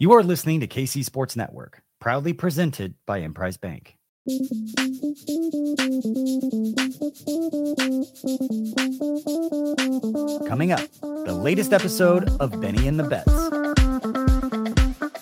You are listening to KC Sports Network, proudly presented by Emprise Bank. Coming up, the latest episode of Benny and the Bets.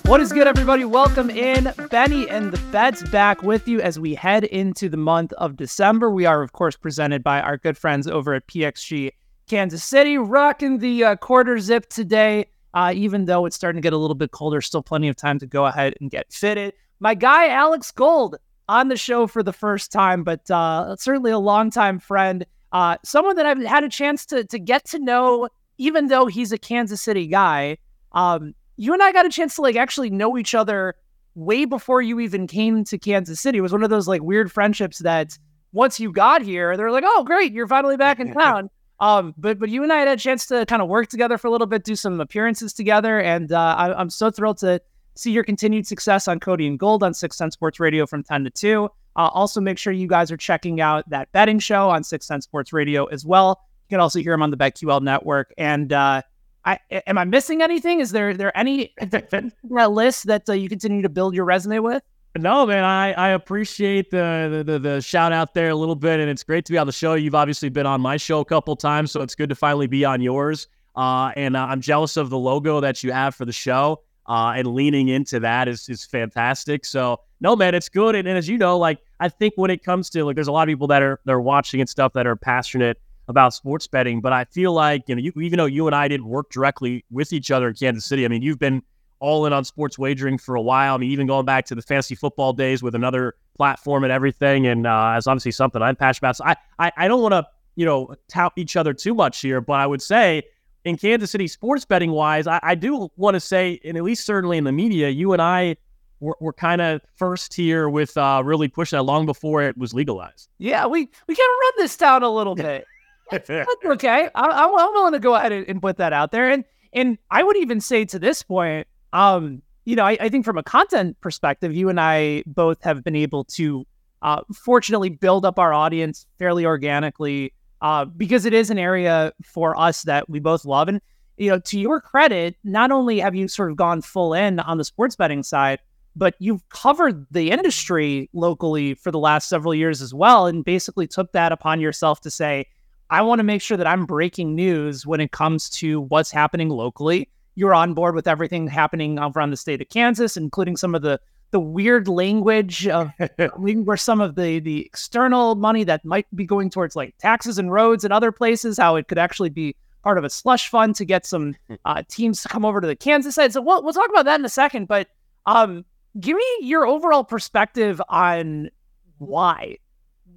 What is good, everybody? Welcome in. Benny and the Bets back with you as we head into the month of December. We are, of course, presented by our good friends over at PXG Kansas City, rocking the uh, quarter zip today. Uh, even though it's starting to get a little bit colder, still plenty of time to go ahead and get fitted. My guy, Alex Gold, on the show for the first time, but uh, certainly a longtime friend uh, someone that I've had a chance to to get to know, even though he's a Kansas City guy. Um, you and I got a chance to like actually know each other way before you even came to Kansas City. It was one of those like weird friendships that once you got here, they're like, "Oh, great, you're finally back in town." Um, but but you and I had a chance to kind of work together for a little bit, do some appearances together, and uh, I, I'm so thrilled to see your continued success on Cody and Gold on Six Ten Sports Radio from ten to two. Uh, also, make sure you guys are checking out that betting show on Six Ten Sports Radio as well. You can also hear him on the BetQL network. And uh, I am I missing anything? Is there there any that list that uh, you continue to build your resume with? No, man, I, I appreciate the, the, the shout out there a little bit, and it's great to be on the show. You've obviously been on my show a couple times, so it's good to finally be on yours. Uh, and uh, I'm jealous of the logo that you have for the show, uh, and leaning into that is is fantastic. So no, man, it's good. And, and, as you know, like I think when it comes to like, there's a lot of people that are they're watching and stuff that are passionate about sports betting. But I feel like you know, you, even though you and I didn't work directly with each other in Kansas City, I mean, you've been all in on sports wagering for a while. I mean, even going back to the fantasy football days with another platform and everything, and uh, it's obviously something I'm passionate about. So I, I, I don't want to you know tout each other too much here, but I would say in Kansas City sports betting wise, I, I do want to say, and at least certainly in the media, you and I we're, we're kind of first here with uh, really pushing that long before it was legalized. Yeah, we we can run this down a little bit. Okay. I, I'm, I'm willing to go ahead and, and, put that out there, and and I would even say to this point, um, you know, I, I think from a content perspective, you and I both have been able to, uh, fortunately, build up our audience fairly organically, uh, because it is an area for us that we both love, and you know, to your credit, not only have you sort of gone full in on the sports betting side, but you've covered the industry locally for the last several years as well and basically took that upon yourself to say i want to make sure that i'm breaking news when it comes to what's happening locally you're on board with everything happening over on the state of kansas including some of the the weird language of where some of the the external money that might be going towards like taxes and roads and other places how it could actually be part of a slush fund to get some uh, teams to come over to the kansas side so we'll, we'll talk about that in a second but um give me your overall perspective on why.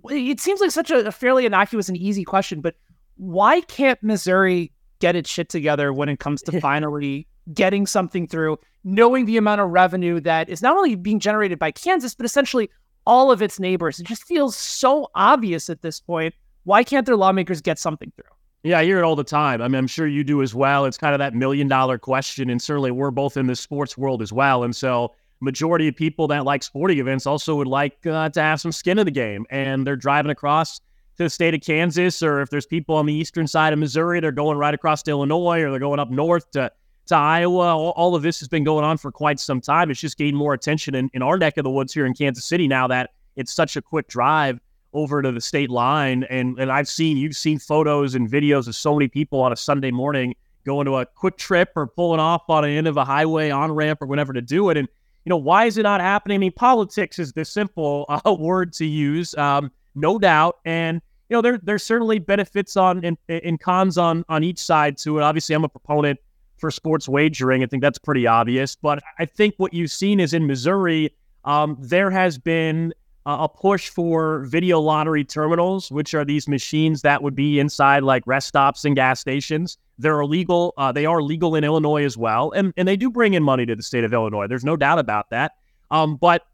It seems like such a, fairly innocuous and easy question, but why can't Missouri get its shit together when it comes to finally getting something through, knowing the amount of revenue that is not only being generated by Kansas, but essentially all of its neighbors? It just feels so obvious at this point. Why can't their lawmakers get something through? Yeah, I hear it all the time. I mean, I'm sure you do as well. It's kind of that million dollar question. And certainly we're both in the sports world as well. And so majority of people that like sporting events also would like uh, to have some skin in the game. And they're driving across to the state of Kansas, or if there's people on the eastern side of Missouri, they're going right across to Illinois, or they're going up north to, to Iowa. All, all of this has been going on for quite some time. It's just gained more attention in, in our neck of the woods here in Kansas City now that it's such a quick drive over to the state line. And and I've seen you've seen photos and videos of so many people on a Sunday morning going to a QuikTrip or pulling off on the end of a highway on ramp or whatever to do it. And you know, why is it not happening? I mean, politics is the simple uh, word to use, um, no doubt. And you know, there there's certainly benefits on and, and cons on on each side to it. Obviously, I'm a proponent for sports wagering. I think that's pretty obvious. But I think what you've seen is in Missouri, um, there has been a push for video lottery terminals, which are these machines that would be inside like rest stops and gas stations. They're illegal. Uh, they are legal in Illinois as well, and and they do bring in money to the state of Illinois. There's no doubt about that. Um, but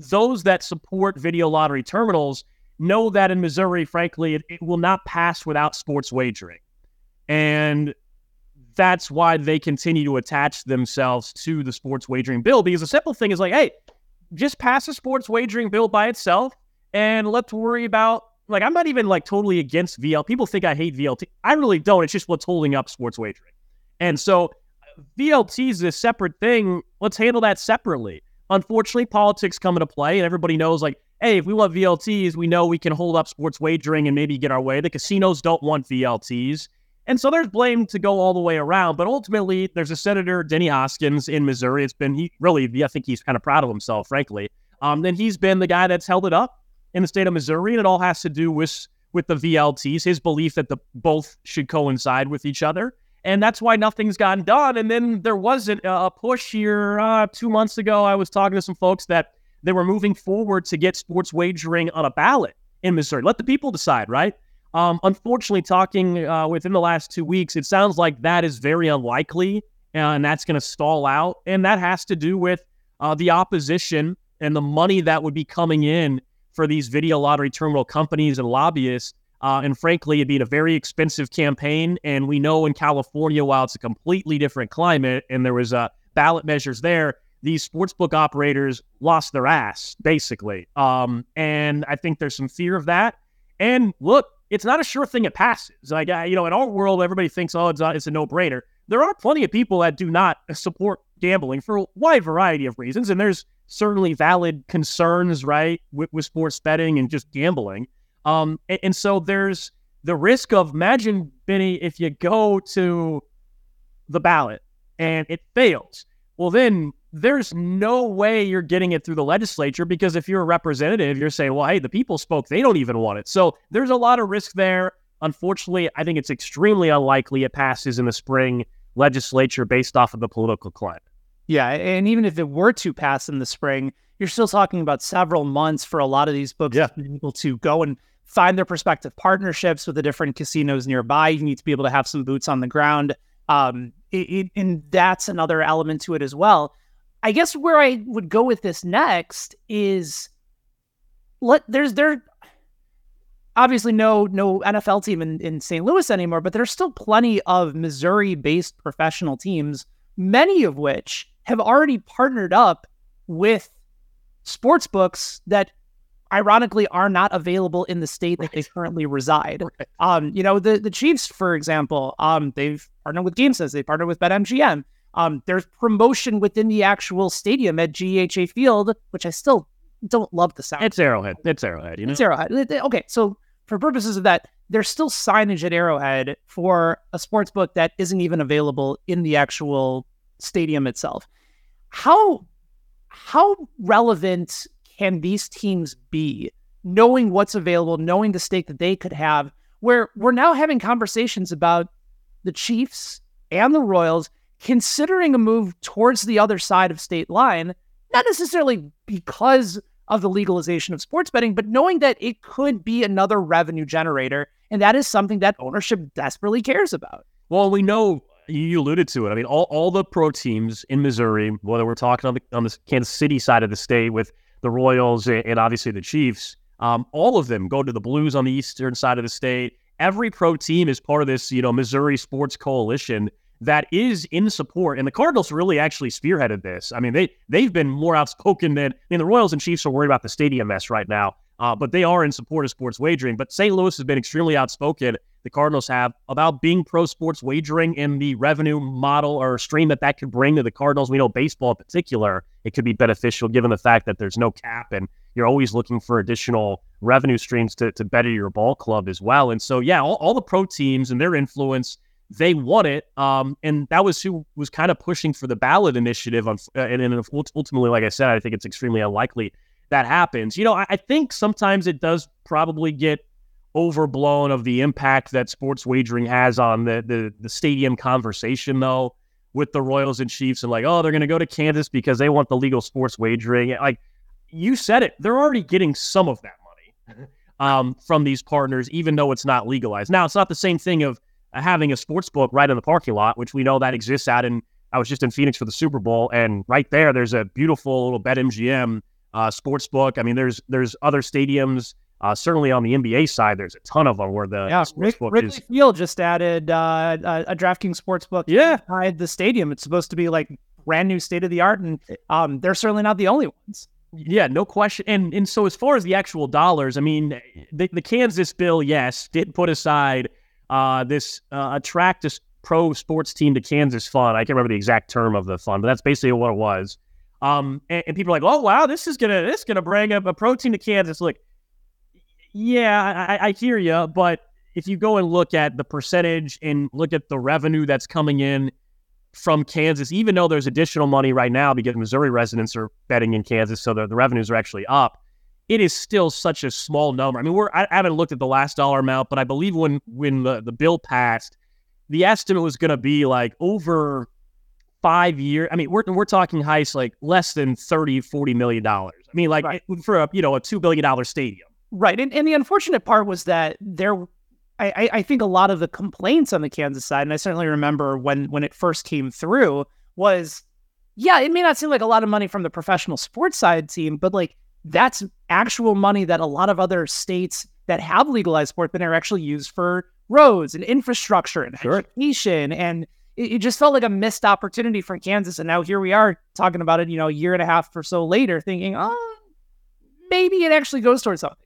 those that support video lottery terminals know that in Missouri, frankly, it, it will not pass without sports wagering, and that's why they continue to attach themselves to the sports wagering bill. Because the simple thing is like, hey, just pass a sports wagering bill by itself, and let's worry about like I'm not even like totally against VL. People think I hate VLT. I really don't. It's just what's holding up sports wagering. And so VLT is a separate thing. Let's handle that separately. Unfortunately, politics come into play, and everybody knows, like, hey, if we want VLTs, we know we can hold up sports wagering and maybe get our way. The casinos don't want VLTs. And so there's blame to go all the way around. But ultimately, there's a Senator Denny Hoskins in Missouri. It's been, he really, I think he's kind of proud of himself, frankly. Um, then he's been the guy that's held it up in the state of Missouri. And it all has to do with, with the VLTs, his belief that the both should coincide with each other. And that's why nothing's gotten done. And then there wasn't a push here uh, two months ago. I was talking to some folks that they were moving forward to get sports wagering on a ballot in Missouri. Let the people decide, right? Um, unfortunately, talking uh, within the last two weeks, it sounds like that is very unlikely and that's going to stall out. And that has to do with uh, the opposition and the money that would be coming in for these video lottery terminal companies and lobbyists. Uh, and frankly, it'd be a very expensive campaign. And we know in California, while it's a completely different climate and there was uh, ballot measures there, these sportsbook operators lost their ass, basically. Um, and I think there's some fear of that. And look, it's not a sure thing it passes. Like, uh, you know, in our world, everybody thinks, oh, it's, it's a no brainer. There are plenty of people that do not support gambling for a wide variety of reasons. And there's certainly valid concerns, right, with, with sports betting and just gambling. Um, and, and so there's the risk of imagine, Benny, if you go to the ballot and it fails, well, then there's no way you're getting it through the legislature because if you're a representative, you're saying, well, hey, the people spoke, they don't even want it. So there's a lot of risk there. Unfortunately, I think it's extremely unlikely it passes in the spring legislature based off of the political climate. Yeah. And even if it were to pass in the spring, you're still talking about several months for a lot of these books yeah. to be able to go and find their prospective partnerships with the different casinos nearby. You need to be able to have some boots on the ground. Um, it, it, and that's another element to it as well. I guess where I would go with this next is let there's there obviously no no NFL team in, in St. Louis anymore, but there's still plenty of Missouri based professional teams, many of which have already partnered up with sports books that ironically are not available in the state right. that they currently reside. Right. Um, you know, the the Chiefs, for example, um, they've partnered with GameSense, they partnered with BetMGM. Um, there's promotion within the actual stadium at GEHA Field, which I still don't love the sound. It's Arrowhead. It's Arrowhead. You know, it's Arrowhead. Okay, so for purposes of that, there's still signage at Arrowhead for a sports book that isn't even available in the actual stadium itself. How how relevant can these teams be, knowing what's available, knowing the stake that they could have? Where we're now having conversations about the Chiefs and the Royals considering a move towards the other side of state line, not necessarily because of the legalization of sports betting, but knowing that it could be another revenue generator. And that is something that ownership desperately cares about. Well, we know you alluded to it. I mean, all, all the pro teams in Missouri, whether we're talking on the, on the Kansas City side of the state with the Royals and, obviously the Chiefs, um, all of them go to the Blues on the eastern side of the state. Every pro team is part of this, you know, Missouri Sports Coalition that is in support. And the Cardinals really actually spearheaded this. I mean, they they've been more outspoken than I mean the Royals and Chiefs are worried about the stadium mess right now. Uh, but they are in support of sports wagering. But St. Louis has been extremely outspoken. The Cardinals have about being pro sports wagering and the revenue model or stream that that could bring to the Cardinals. We know baseball in particular, it could be beneficial given the fact that there's no cap and you're always looking for additional revenue streams to, to better your ball club as well. And so, yeah, all, all the pro teams and their influence they won it. Um, and that was who was kind of pushing for the ballot initiative. On, uh, and, and, ultimately, like I said, I think it's extremely unlikely that happens. You know, I, I, think sometimes it does probably get overblown of the impact that sports wagering has on the, the, the stadium conversation, though, with the Royals and Chiefs and like, oh, they're going to go to Kansas because they want the legal sports wagering. Like you said it, they're already getting some of that money. Um, from these partners, even though it's not legalized. Now, it's not the same thing of having a sports book right in the parking lot, which we know that exists out in. I was just in Phoenix for the Super Bowl, and right there, there's a beautiful little BetMGM uh, sports book. I mean, there's there's other stadiums. Uh, certainly on the NBA side, there's a ton of them where the yeah, sports book Wrigley is. Field just added uh, a, a DraftKings sports book. Yeah, inside the stadium. It's supposed to be like brand new, state of the art, and um, they're certainly not the only ones. Yeah, no question. And and so as far as the actual dollars, I mean, the, the Kansas bill, yes, did put aside uh, this uh, attract this pro sports team to Kansas fund. I can't remember the exact term of the fund, but that's basically what it was. Um, and, and people are like, oh wow, this is gonna this is gonna bring up a pro team to Kansas. Look, yeah, I, I hear you, but if you go and look at the percentage and look at the revenue that's coming in from Kansas, even though there's additional money right now because Missouri residents are betting in Kansas, so the, the revenues are actually up. It is still such a small number. I mean, we're I, haven't looked at the last dollar amount, but I believe when when the, the bill passed, the estimate was going to be like over five years. I mean, we're we're talking heist like less than 30, 40 million dollars. I mean, like right. for a you know a two billion dollar stadium. Right, and, and the unfortunate part was that there I, I think a lot of the complaints on the Kansas side, and I certainly remember when when it first came through, was yeah, it may not seem like a lot of money from the professional sports side team, but like that's actual money that a lot of other states that have legalized sports but are actually used for roads and infrastructure and sure. education. And it, it, just felt like a missed opportunity for Kansas. And now here we are talking about it, you know, a year and a half or so later, thinking, oh, maybe it actually goes towards something.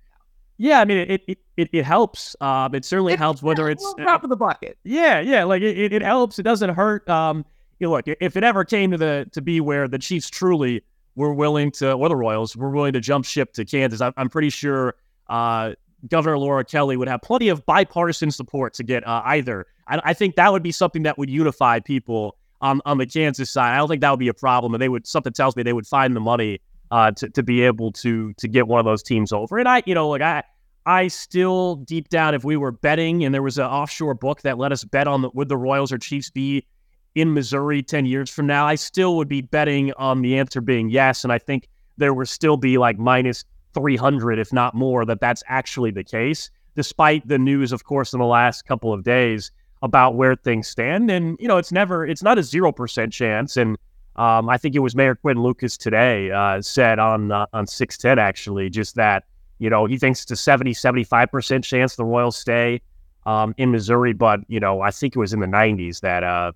Yeah, I mean, it it, it, it helps. Um, it certainly it, helps whether it's top of the bucket. Yeah, yeah, like it, it, helps. It doesn't hurt. Um, you know, look, if it ever came to the to be where the Chiefs truly were willing to, or the Royals were willing to jump ship to Kansas, I'm, I'm pretty sure uh, Governor Laura Kelly would have plenty of bipartisan support to get uh, either. I, I think that would be something that would unify people on on the Kansas side. I don't think that would be a problem, and they would. Something tells me they would find the money uh, to to be able to to get one of those teams over. And I, you know, like I. I still deep down, if we were betting and there was an offshore book that let us bet on the, would the Royals or Chiefs be in Missouri 10 years from now, I still would be betting on the answer being yes. And I think there would still be like minus 300, if not more, that that's actually the case, despite the news, of course, in the last couple of days about where things stand. And, you know, it's never, it's not a 0% chance. And um, I think it was Mayor Quinn Lucas today uh, said on uh, on 610 actually just that you know he thinks it's a 70 75 percent chance the Royals stay um, in Missouri, but you know I think it was in the 90s that uh,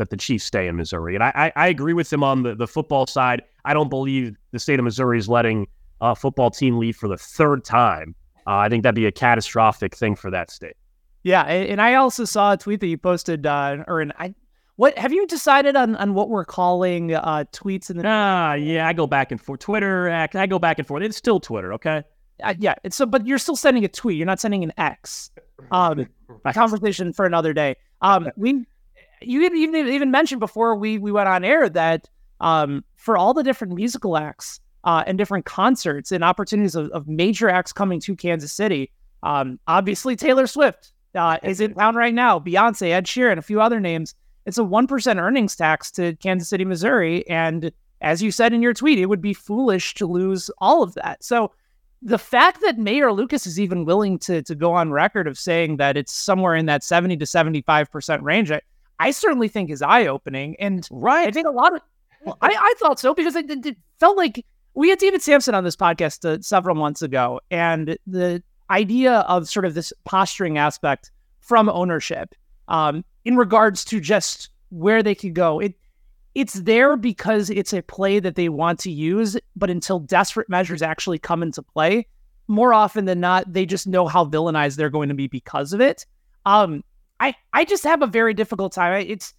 that the Chiefs stay in Missouri, and I, I, I agree with him on the the football side. I don't believe the state of Missouri is letting a football team leave for the third time. Uh, I think that'd be a catastrophic thing for that state. Yeah, and I also saw a tweet that you posted, uh, or an I what have you decided on, on what we're calling uh, tweets in the? Ah, yeah, I go back and forth. Twitter, I go back and forth. It's still Twitter, okay? Uh, yeah, it's so, but you're still sending a tweet. You're not sending an X. Um, right. conversation for another day. Um, we, you even even mentioned before we we went on air that um, for all the different musical acts uh, and different concerts and opportunities of, of major acts coming to Kansas City, um, obviously Taylor Swift uh, is in town right now. Beyonce, Ed Sheeran, a few other names it's a 1% earnings tax to Kansas City, Missouri. And as you said in your tweet, it would be foolish to lose all of that. So the fact that Mayor Lucas is even willing to, to go on record of saying that it's somewhere in that 70 to 75% range, I, I certainly think is eye opening. And right. I think a lot of, well, I, I thought so because it, it, felt like we had David Samson on this podcast uh, several months ago. And the idea of sort of this posturing aspect from ownership um, in regards to just where they could go. It it's there because it's a play that they want to use, but until desperate measures actually come into play, more often than not, they just know how villainized they're going to be because of it. Um, I I just have a very difficult time. It's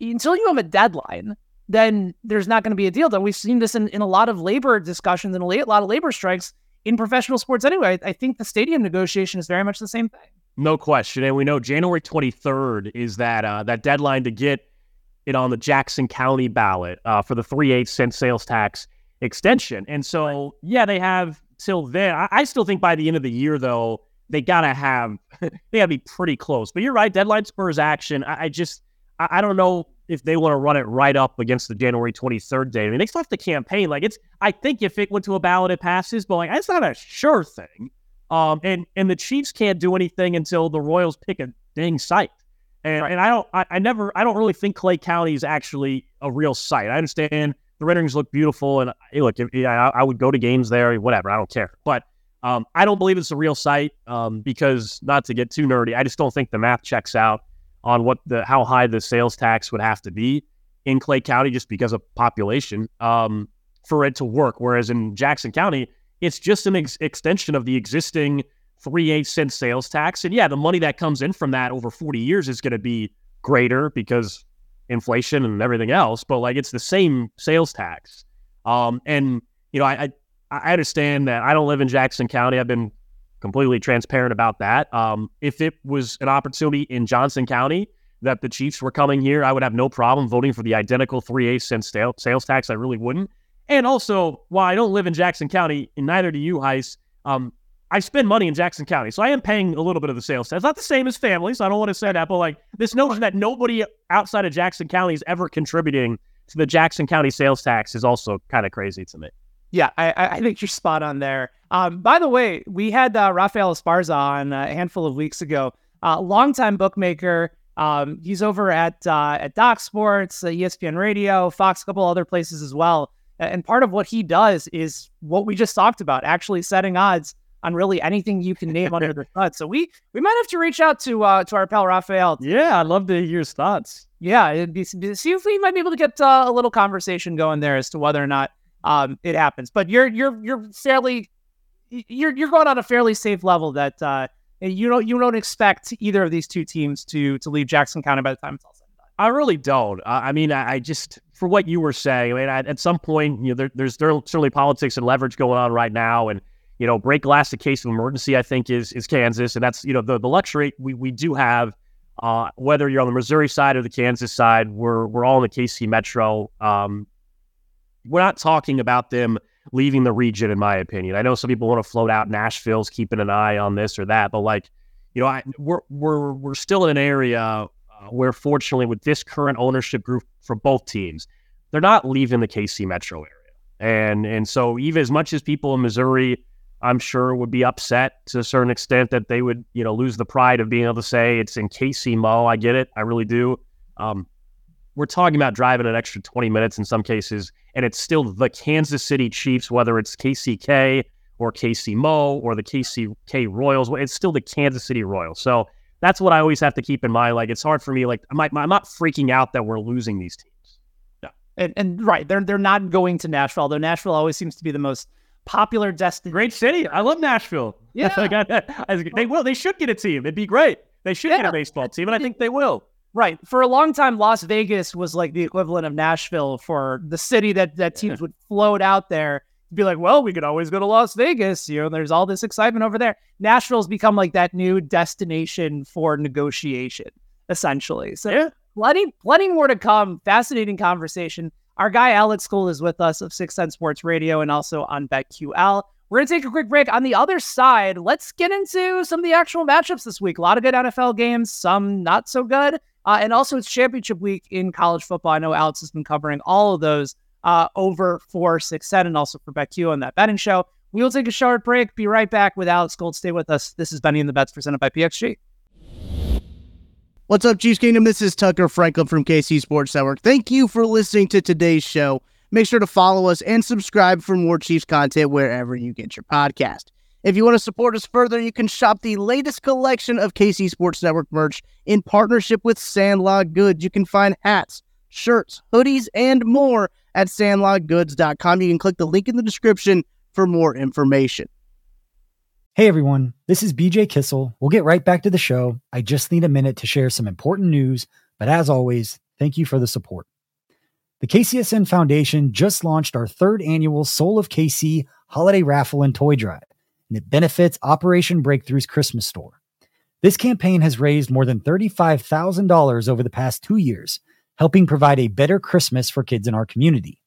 until you have a deadline, then there's not going to be a deal done. We've seen this in, in a lot of labor discussions and a lot of labor strikes in professional sports anyway. I think the stadium negotiation is very much the same thing. No question, and we know January 23rd is that uh, that deadline to get it on the Jackson County ballot uh, for the three eight cent sales tax extension. And so, yeah, they have till then. I, I still think by the end of the year, though, they gotta have they gotta be pretty close. But you're right, deadline spurs action. I, I just I, I, don't know if they want to run it right up against the January 23rd date. I mean, they still have to campaign. Like it's I think if it went to a ballot, it passes, but like it's not a sure thing. Um, and and the Chiefs can't do anything until the Royals pick a dang site. And, right. and I don't, I, I, never, I don't really think Clay County is actually a real site. I understand the renderings look beautiful, and hey, look, if, I, I, would go to games there, whatever. I don't care, but um, I don't believe it's a real site um, because, not to get too nerdy, I just don't think the math checks out on what the how high the sales tax would have to be in Clay County just because of population um, for it to work. Whereas in Jackson County, it's just an ex- extension of the existing three eight cent sales tax. And yeah, the money that comes in from that over 40 years is going to be greater because inflation and everything else, but like it's the same sales tax. Um, and you know, I, I I understand that I don't live in Jackson County. I've been completely transparent about that. Um, if it was an opportunity in Johnson County that the Chiefs were coming here, I would have no problem voting for the identical 3 8 cent sales tax. I really wouldn't. And also, while I don't live in Jackson County, and neither do you, Heis, um, I spend money in Jackson County. So I am paying a little bit of the sales tax. Not the same as families. I don't want to say that, but like this notion that nobody outside of Jackson County is ever contributing to the Jackson County sales tax is also kind of crazy to me. Yeah, I, I think you're spot on there. Um, by the way, we had uh, Rafael Esparza on a handful of weeks ago, uh, longtime bookmaker. Um, he's over at uh, at Doc Sports, uh, ESPN Radio, Fox, a couple other places as well. And part of what he does is what we just talked about, actually setting odds on really anything you can name under the sun. So we we might have to reach out to uh, to our pal Rafael. Yeah, I'd love to hear his thoughts. Yeah, it'd be, see if we might be able to get uh, a little conversation going there as to whether or not um, it happens. But you're you're you're fairly you're you're going on a fairly safe level that uh, you don't you don't expect either of these two teams to to leave Jackson County by the time it's all said and done. I really don't. I mean, I, I just for what you were saying. I mean, I, at some point, you know, there, there's there certainly politics and leverage going on right now, and you know, break glass in case of emergency. I think is is Kansas, and that's you know the the luxury we we do have. Uh, whether you're on the Missouri side or the Kansas side, we're we're all in the KC Metro. Um, we're not talking about them leaving the region, in my opinion. I know some people want to float out Nashville's keeping an eye on this or that, but like, you know, I, we're we're we're still in an area uh, where, fortunately, with this current ownership group for both teams, they're not leaving the KC metro area, and and so even as much as people in Missouri, I'm sure would be upset to a certain extent that they would, you know, lose the pride of being able to say it's in KC Mo. I get it, I really do. Um, we're talking about driving an extra 20 minutes in some cases, and it's still the Kansas City Chiefs, whether it's KCK or KC Mo or the KCK Royals. It's still the Kansas City Royals. So that's what I always have to keep in mind. Like, it's hard for me. Like, I'm, I'm not freaking out that we're losing these teams. No. And, and right, they're they're not going to Nashville, although Nashville always seems to be the most popular destination. Great city. I love Nashville. Yeah. like I, I, they will. They should get a team. It'd be great. They should yeah. get a baseball team, and I think they will. Right. For a long time, Las Vegas was like the equivalent of Nashville for the city that, that teams would float out there be like, well, we could always go to Las Vegas. You know, there's all this excitement over there. Nashville's become like that new destination for negotiation, essentially. So yeah. plenty, plenty more to come. Fascinating conversation. Our guy Alex Gold is with us of Six Sense Sports Radio and also on BetQL. We're going to take a quick break. On the other side, let's get into some of the actual matchups this week. A lot of good NFL games, some not so good. Uh, and also, it's championship week in college football. I know Alex has been covering all of those uh, over for six set and also for BetQ on that betting show. We will take a short break. Be right back with Alex Gold. Stay with us. This is Benny and the Bets presented by PXG. What's up, Chiefs Kingdom? This is Tucker Franklin from KC Sports Network. Thank you for listening to today's show. Make sure to follow us and subscribe for more Chiefs content wherever you get your podcast. If you want to support us further, you can shop the latest collection of KC Sports Network merch in partnership with Sandlot Goods. You can find hats, shirts, hoodies, and more at sandlotgoods.com. You can click the link in the description for more information. Hey everyone, this is BJ Kissel. We'll get right back to the show. I just need a minute to share some important news, but as always, thank you for the support. The KCSN Foundation just launched our third annual Soul of KC holiday raffle and toy drive and it benefits Operation Breakthrough's Christmas store. This campaign has raised more than $35,000 over the past two years, helping provide a better Christmas for kids in our community.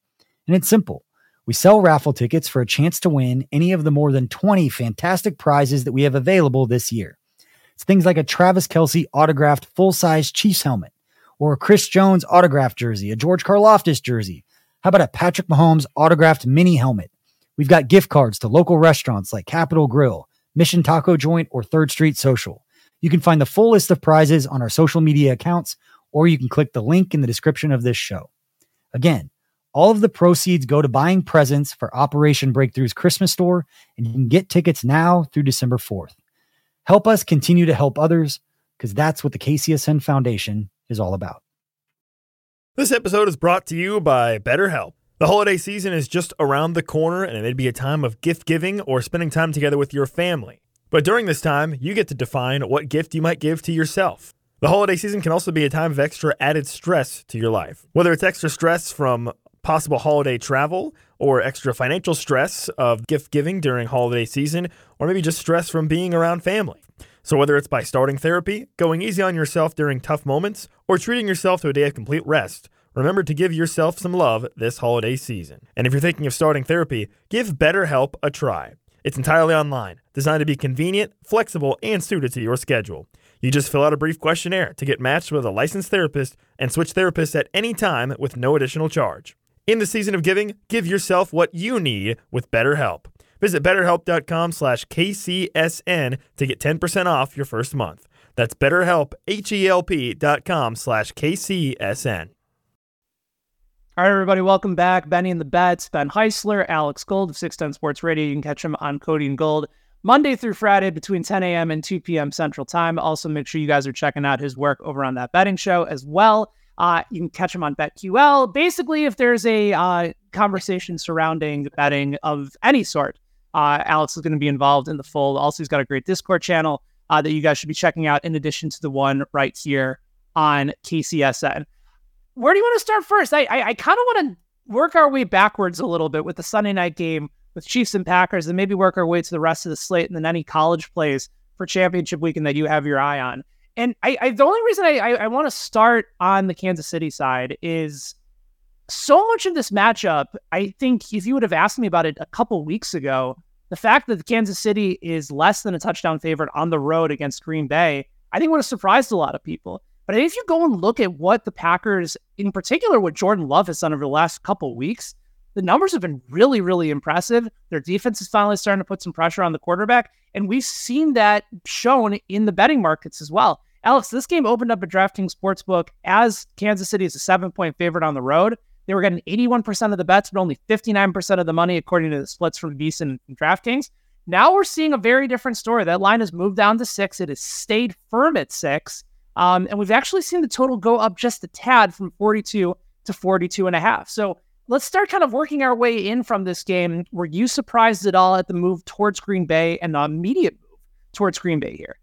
And it's simple. We sell raffle tickets for a chance to win any of the more than 20 fantastic prizes that we have available this year. It's things like a Travis Kelce autographed full size Chiefs helmet, or a Chris Jones autographed jersey, a George Karlaftis jersey. How about a Patrick Mahomes autographed mini helmet? We've got gift cards to local restaurants like Capital Grille, Mission Taco Joint, or Third Street Social. You can find the full list of prizes on our social media accounts, or you can click the link in the description of this show. Again, all of the proceeds go to buying presents for Operation Breakthrough's Christmas store, and you can get tickets now through December 4th. Help us continue to help others, because that's what the KCSN Foundation is all about. This episode is brought to you by BetterHelp. The holiday season is just around the corner, and it may be a time of gift giving or spending time together with your family. But during this time, you get to define what gift you might give to yourself. The holiday season can also be a time of extra added stress to your life. Whether it's extra stress from possible holiday travel or extra financial stress of gift giving during holiday season, or maybe just stress from being around family. So, whether it's by starting therapy, going easy on yourself during tough moments, or treating yourself to a day of complete rest, remember to give yourself some love this holiday season. And if you're thinking of starting therapy, give BetterHelp a try. It's entirely online, designed to be convenient, flexible, and suited to your schedule. You just fill out a brief questionnaire to get matched with a licensed therapist and switch therapists at any time with no additional charge. In the season of giving, give yourself what you need with BetterHelp. Visit betterhelp.com slash KCSN to get 10% off your first month. That's betterhelp, H-E-L-P dot com slash KCSN. All right, everybody, welcome back. Benny and the Bets, Ben Heisler, Alex Gold of 610 Sports Radio. You can catch him on Cody and Gold Monday through Friday between 10 a.m. and 2 p.m. Central Time. Also, make sure you guys are checking out his work over on that betting show as well. Uh, you can catch him on BetQL. Basically, if there's a uh, conversation surrounding betting of any sort, uh, Alex is going to be involved in the fold. Also, he's got a great Discord channel uh, that you guys should be checking out in addition to the one right here on KCSN. Where do you want to start first? I, I, I kind of want to work our way backwards a little bit with the Sunday night game with Chiefs and Packers and maybe work our way to the rest of the slate and then any college plays for championship weekend that you have your eye on. And I, I the only reason I, I, I want to start on the Kansas City side is so much of this matchup. I think if you would have asked me about it a couple weeks ago, the fact that Kansas City is less than a touchdown favorite on the road against Green Bay, I think would have surprised a lot of people. But if you go and look at what the Packers, in particular, what Jordan Love has done over the last couple weeks, the numbers have been really, really impressive. Their defense is finally starting to put some pressure on the quarterback, and we've seen that shown in the betting markets as well. Alex, this game opened up a DraftKings sportsbook as Kansas City is a seven point favorite on the road. They were getting 81% of the bets, but only 59% of the money, according to the splits from VSiN and DraftKings. Now we're seeing a very different story. That line has moved down to six. It has stayed firm at six. Um, and we've actually seen the total go up just a tad from 42 to 42 and a half. So let's start kind of working our way in from this game. Were you surprised at all at the move towards Green Bay and the immediate move towards Green Bay here?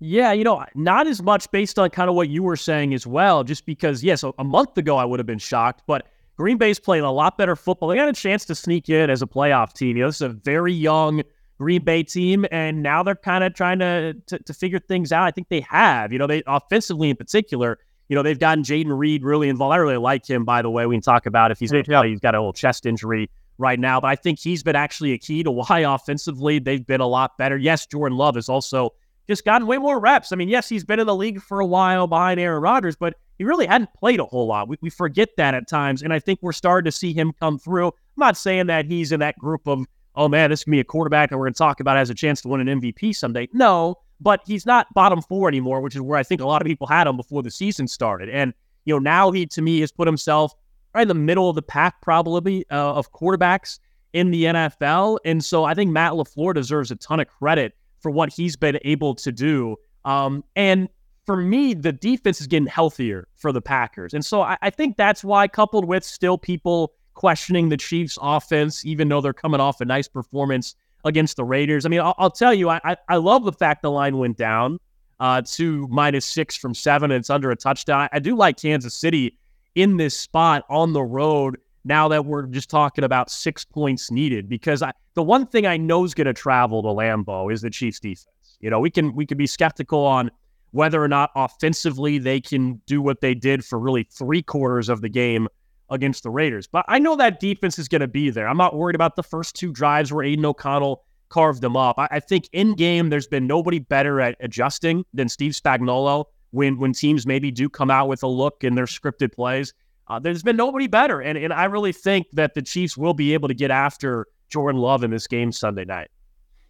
Yeah, you know, not as much based on kind of what you were saying as well, just because, yes, a month ago I would have been shocked, but Green Bay's playing a lot better football. They got a chance to sneak in as a playoff team. You know, this is a very young Green Bay team, and now they're kind of trying to, to, to figure things out. I think they have. You know, they offensively in particular, you know, they've gotten Jayden Reed really involved. I really like him, by the way. We can talk about if he's yeah. he's got a little chest injury right now, but I think he's been actually a key to why offensively they've been a lot better. Yes, Jordan Love has also just gotten way more reps. I mean, yes, he's been in the league for a while behind Aaron Rodgers, but he really hadn't played a whole lot. We, we forget that at times, and I think we're starting to see him come through. I'm not saying that he's in that group of, oh man, this can be a quarterback that we're going to talk about has a chance to win an MVP someday. No, but he's not bottom four anymore, which is where I think a lot of people had him before the season started. And, you know, now he, to me, has put himself right in the middle of the pack, probably, uh, of quarterbacks in the NFL. And so I think Matt LaFleur deserves a ton of credit for what he's been able to do. Um, and for me, the defense is getting healthier for the Packers. And so I, I think that's why, coupled with still people questioning the Chiefs' offense, even though they're coming off a nice performance against the Raiders. I mean, I'll, I'll tell you, I, I, I love the fact the line went down uh, to minus six from seven. And it's under a touchdown. I do like Kansas City in this spot on the road now that we're just talking about six points needed because I, the one thing I know is going to travel to Lambeau is the Chiefs defense. You know, we can we can be skeptical on whether or not offensively they can do what they did for really three quarters of the game against the Raiders. But I know that defense is going to be there. I'm not worried about the first two drives where Aidan O'Connell carved them up. I, I think in game, there's been nobody better at adjusting than Steve Spagnuolo when when teams maybe do come out with a look in their scripted plays. Uh, there's been nobody better, and and I really think that the Chiefs will be able to get after Jordan Love in this game Sunday night.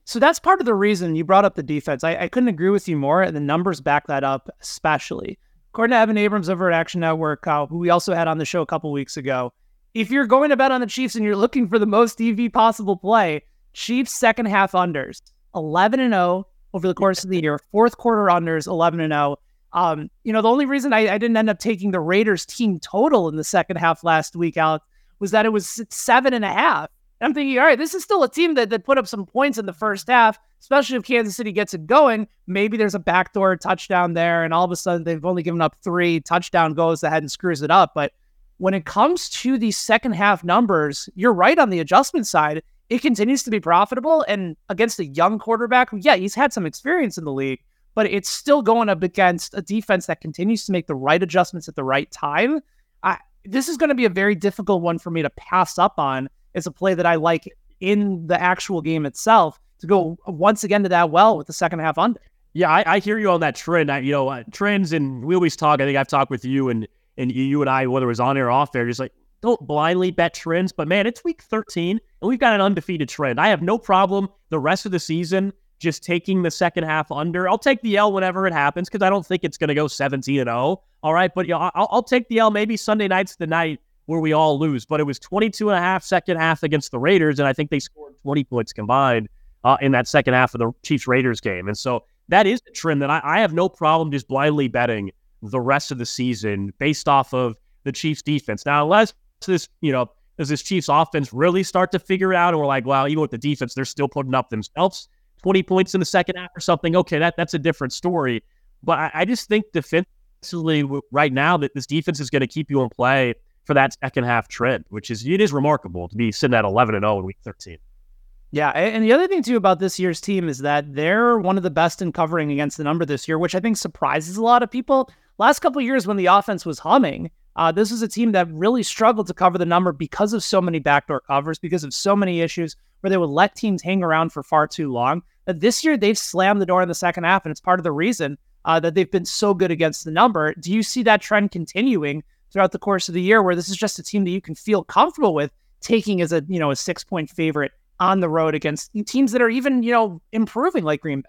So that's part of the reason you brought up the defense. I, I couldn't agree with you more, and the numbers back that up, especially. According to Evan Abrams over at Action Network, uh, who we also had on the show a couple weeks ago, if you're going to bet on the Chiefs and you're looking for the most EV possible play, Chiefs second half unders, 11 and 0 over the course of the year, fourth quarter unders, 11 and 0. Um, you know, the only reason I, I, didn't end up taking the Raiders team total in the second half last week, out was that it was seven and a half. I'm thinking, all right, this is still a team that, that put up some points in the first half, especially if Kansas City gets it going. Maybe there's a backdoor touchdown there, and all of a sudden they've only given up three. Touchdown goes ahead and screws it up. But when it comes to the second half numbers, you're right on the adjustment side. It continues to be profitable. And against a young quarterback, yeah, he's had some experience in the league, but it's still going up against a defense that continues to make the right adjustments at the right time. I, this is going to be a very difficult one for me to pass up on as a play that I like in the actual game itself to go once again to that well with the second half under. Yeah, I, I hear you on that trend. I, you know, uh, trends, and we always talk. I think I've talked with you and and you and I, whether it was on air or off air, just like don't blindly bet trends. But man, it's week 13, and we've got an undefeated trend. I have no problem the rest of the season just taking the second half under. I'll take the L whenever it happens because I don't think it's going to go 17 and 0. All right, but you know, I'll, I'll take the L. Maybe Sunday night's the night where we all lose. But it was 22 and a half second half against the Raiders, and I think they scored 20 points combined uh, in that second half of the Chiefs Raiders game. And so that is a trend that I, I have no problem just blindly betting the rest of the season based off of the Chiefs defense. Now, unless this, you know, does this Chiefs offense really start to figure it out, and we're like, well, even with the defense, they're still putting up themselves 20 points in the second half or something. Okay, that that's a different story. But I, I just think defensively right now that this defense is going to keep you in play for that second half trend, which is it is remarkable to be sitting at 11 and 0 in week 13. Yeah, and the other thing too about this year's team is that they're one of the best in covering against the number this year, which I think surprises a lot of people. Last couple years when the offense was humming, uh, this is a team that really struggled to cover the number because of so many backdoor covers, because of so many issues where they would let teams hang around for far too long. But this year they've slammed the door in the second half, and it's part of the reason uh, that they've been so good against the number. Do you see that trend continuing throughout the course of the year where this is just a team that you can feel comfortable with taking as a you know a six point favorite on the road against teams that are even you know improving like Green Bay.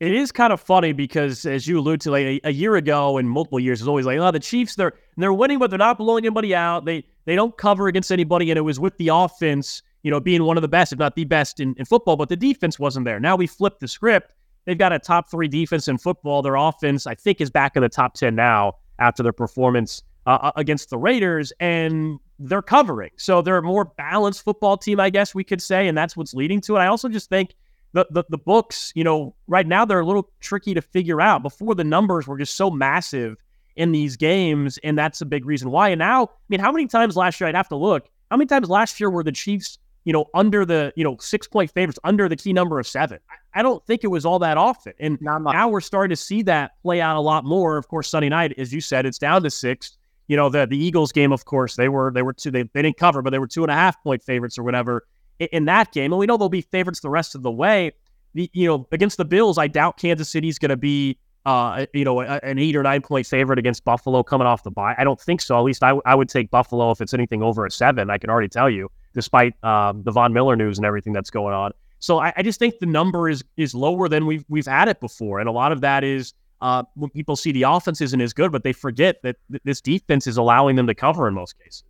It is kind of funny because, as you allude to, like a, a year ago and multiple years, it's always like, oh, the Chiefs they're they're winning, but they're not blowing anybody out. They they don't cover against anybody, and it was with the offense, you know, being one of the best, if not the best in, in football, but the defense wasn't there. Now we flipped the script. They've got a top three defense in football. Their offense, I think, is back in the top ten now after their performance uh, uh, against the Raiders, and they're covering. So they're a more balanced football team, I guess we could say, and that's what's leading to it. I also just think the, the, the books, you know, right now they're a little tricky to figure out. Before the numbers were just so massive in these games, and that's a big reason why. And now, I mean, how many times last year I'd have to look? How many times last year were the Chiefs, you know, under the, you know, six point favorites, under the key number of seven? I, I don't think it was all that often. And now we're starting to see that play out a lot more. Of course, Sunday night, as you said, it's down to six you know, the the Eagles game, of course, they were they were two they, they didn't cover, but they were two and a half point favorites or whatever in, in that game. And we know they'll be favorites the rest of the way. The, you know, against the Bills, I doubt Kansas City's going to be uh, you know, a, an eight or nine point favorite against Buffalo coming off the bye. I don't think so. At least I, w- I would take Buffalo if it's anything over a seven. I can already tell you, despite um, the Von Miller news and everything that's going on. So I, I, just think the number is is lower than we've we've had it before, and a lot of that is uh, when people see the offense isn't as good, but they forget that th- this defense is allowing them to cover in most cases.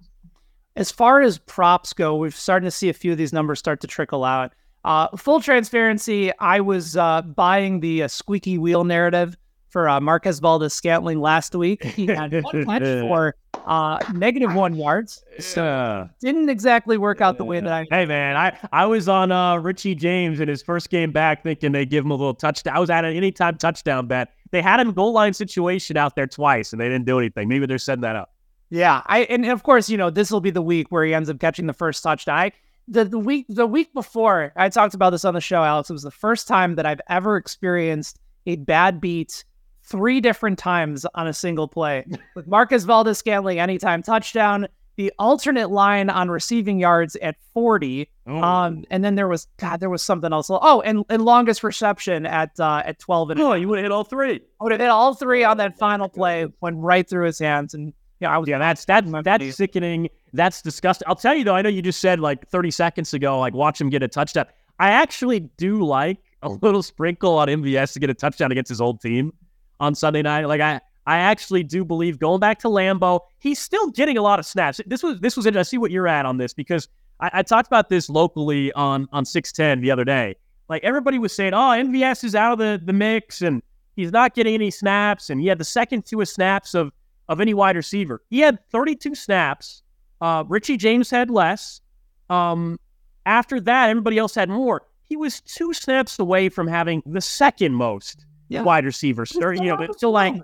As far as props go, we've started to see a few of these numbers start to trickle out. Uh, full transparency, I was uh, buying the uh, squeaky wheel narrative for uh, Marquez Valdes Scantling last week. He had one catch for uh, negative one yards. So didn't exactly work out the way that I. Hey man, I I was on uh, Richie James in his first game back, thinking they'd give him a little touchdown. I was at an anytime touchdown bet. They had him goal line situation out there twice, and they didn't do anything. Maybe they're setting that up. Yeah, I and of course you know this will be the week where he ends up catching the first touchdown. I, the the week the week before I talked about this on the show, Alex. It was the first time that I've ever experienced a bad beat three different times on a single play with Marquez Valdes Scantling anytime touchdown, the alternate line on receiving yards at 40. Oh. Um, and then there was God, there was something else. Oh, and, and longest reception at uh, at 12 and oh, you would have hit all three. I would have hit all three on that final play, went right through his hands. And yeah, I was yeah, that's that that's sickening. That's disgusting. I'll tell you though, I know you just said like 30 seconds ago, like watch him get a touchdown. I actually do like a little sprinkle on MVS to get a touchdown against his old team on Sunday night. Like I I actually do believe going back to Lambeau, he's still getting a lot of snaps. This was this was it. I see what you're at on this because I, I talked about this locally on on 610 the other day. Like everybody was saying, oh, MVS is out of the, the mix and he's not getting any snaps, and he had the second fewest snaps of of any wide receiver. He had 32 snaps. Uh, Richie James had less. Um, After that, everybody else had more. He was two snaps away from having the second most Yeah. wide receivers. Or, you know, still like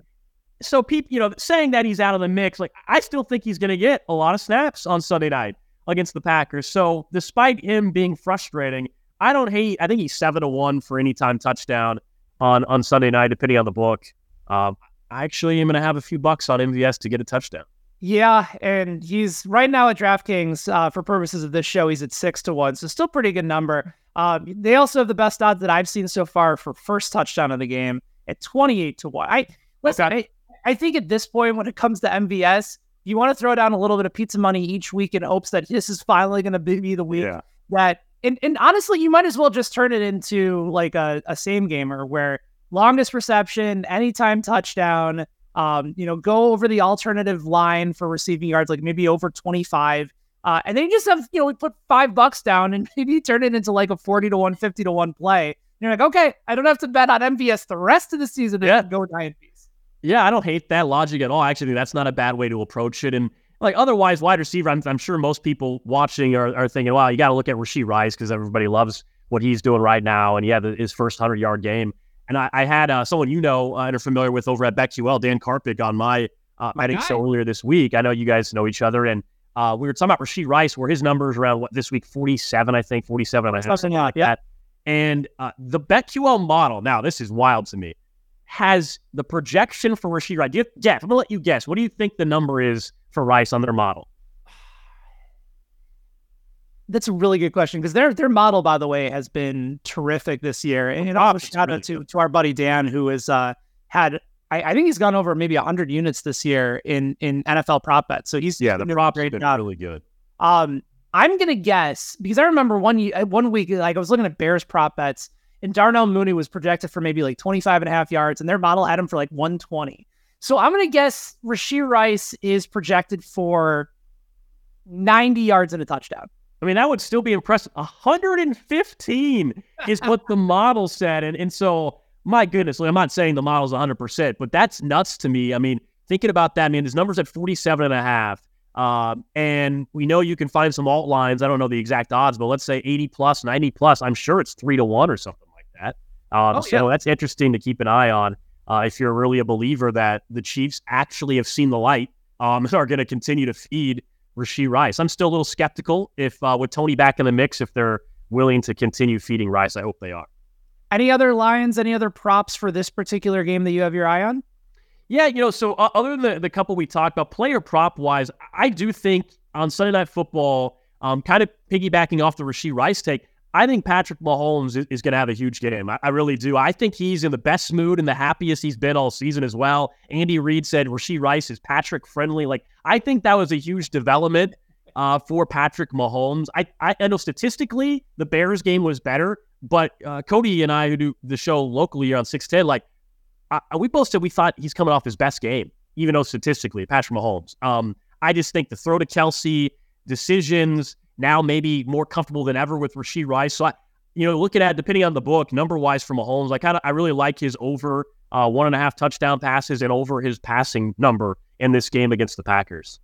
so people, you know, saying that he's out of the mix, like I still think he's going to get a lot of snaps on Sunday night against the Packers. So despite him being frustrating, I don't hate. I think he's seven to one for any time touchdown on on Sunday night, depending on the book. Um, I actually am going to have a few bucks on MVS to get a touchdown. Yeah, and he's right now at DraftKings uh, for purposes of this show. He's at six to one, so still pretty good number. Um, they also have the best odds that I've seen so far for first touchdown of the game at twenty eight to one. I listen. I, I think at this point, when it comes to MVS, you want to throw down a little bit of pizza money each week in hopes that this is finally going to be the week that. And, and honestly, you might as well just turn it into like a, a same gamer where longest reception, anytime touchdown. Um, you know, go over the alternative line for receiving yards, like maybe over 25. Uh, and then you just have, you know, we put five bucks down and maybe turn it into like a 40 to 150 to 1 play. And you're like, okay, I don't have to bet on MVS the rest of the season. Yeah. Go Giant Beast. Yeah, I don't hate that logic at all. I actually think that's not a bad way to approach it. And like otherwise, wide receiver, I'm, I'm sure most people watching are, are thinking, wow, you got to look at Rashee Rice because everybody loves what he's doing right now. And yeah, the, his first 100 yard game. And I, I had uh, someone you know uh, and are familiar with over at BetQL, Dan Karpuc, on my, uh, My I think so earlier this week. I know you guys know each other. And uh, we were talking about Rashee Rice, where his numbers around what this week, 47, I think, 47 and a half, Something like like that. And uh, the BetQL model, now this is wild to me, has the projection for Rashee Rice. Do you, Jeff, I'm gonna let you guess. What do you think the number is for Rice on their model? That's a really good question because their their model, by the way, has been terrific this year. And, and also it's shout really out to to our buddy Dan, who has uh, had I, I think he's gone over maybe hundred units this year in in NFL prop bets. So he's doing a great job. really good. Um, I'm gonna guess because I remember one one week, like I was looking at Bears prop bets, and Darnell Mooney was projected for maybe like 25 and a half yards, and their model had him for like 120. So I'm gonna guess Rashee Rice is projected for 90 yards and a touchdown. I mean, that would still be impressive. 115 is what the model said. And, and so, my goodness, I'm not saying the model's 100%, but that's nuts to me. I mean, thinking about that, I mean, his number's at 47 and a half. Um, and we know you can find some alt lines. I don't know the exact odds, but let's say 80 plus, 90 plus. I'm sure it's three to one or something. Um, Oh, so that's interesting to keep an eye on uh, if you're really a believer that the Chiefs actually have seen the light um, and are going to continue to feed Rashee Rice. I'm still a little skeptical if uh, with Tony back in the mix, if they're willing to continue feeding Rice. I hope they are. Any other Lions, Any other props for this particular game that you have your eye on? Yeah, you know, so uh, other than the, the couple we talked about, player prop wise, I do think on Sunday Night Football, um, kind of piggybacking off the Rashee Rice take, I think Patrick Mahomes is, is going to have a huge game. I, I really do. I think he's in the best mood and the happiest he's been all season as well. Andy Reid said Rashee Rice is Patrick friendly. Like, I think that was a huge development uh, for Patrick Mahomes. I, I, I know statistically the Bears game was better, but uh, Cody and I, who do the show locally on 610, like, I, we both said we thought he's coming off his best game, even though statistically, Patrick Mahomes. Um, I just think the throw to Kelce, decisions, now maybe more comfortable than ever with Rashee Rice. So I, you know, looking at depending on the book, number wise for Mahomes, I kind of I really like his over uh, one and a half touchdown passes and over his passing number in this game against the Packers.